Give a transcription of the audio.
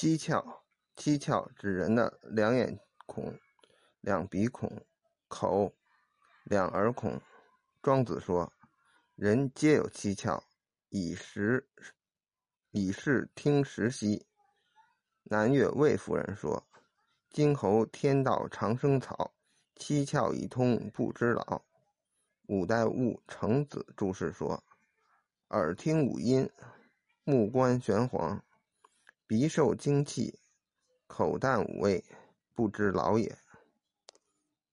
七窍，七窍指人的两眼孔、两鼻孔、口、两耳孔。庄子说：“人皆有七窍，以时以视听时息。”南岳魏夫人说：“今侯天道长生草，七窍已通不知老。”五代物程子注释说：“耳听五音，目观玄黄，鼻受精气，口淡五味，不知老也。”